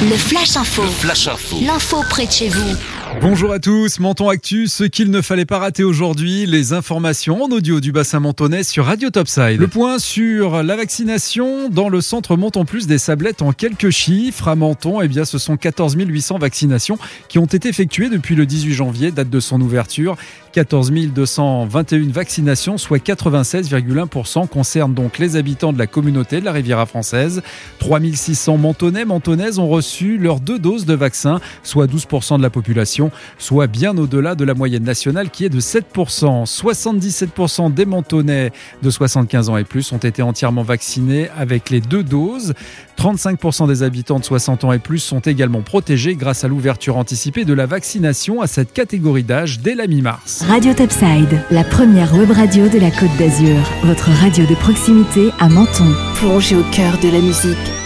Le Flash Info. Flash Info. L'info près de chez vous. Bonjour à tous, Menton Actu, ce qu'il ne fallait pas rater aujourd'hui, les informations en audio du bassin mentonais sur Radio Topside. Le point sur la vaccination dans le centre Menton Plus des Sablettes en quelques chiffres. À Menton, eh bien, ce sont 14 800 vaccinations qui ont été effectuées depuis le 18 janvier, date de son ouverture. 14 221 vaccinations, soit 96,1% concernent donc les habitants de la communauté de la Riviera française. 3600 mentonnais, mentonnaises ont reçu leurs deux doses de vaccin, soit 12% de la population, soit bien au-delà de la moyenne nationale qui est de 7%. 77% des mentonnais de 75 ans et plus ont été entièrement vaccinés avec les deux doses. 35% des habitants de 60 ans et plus sont également protégés grâce à l'ouverture anticipée de la vaccination à cette catégorie d'âge dès la mi-mars. Radio Topside, la première web radio de la Côte d'Azur. Votre radio de proximité à Menton. Plongez au cœur de la musique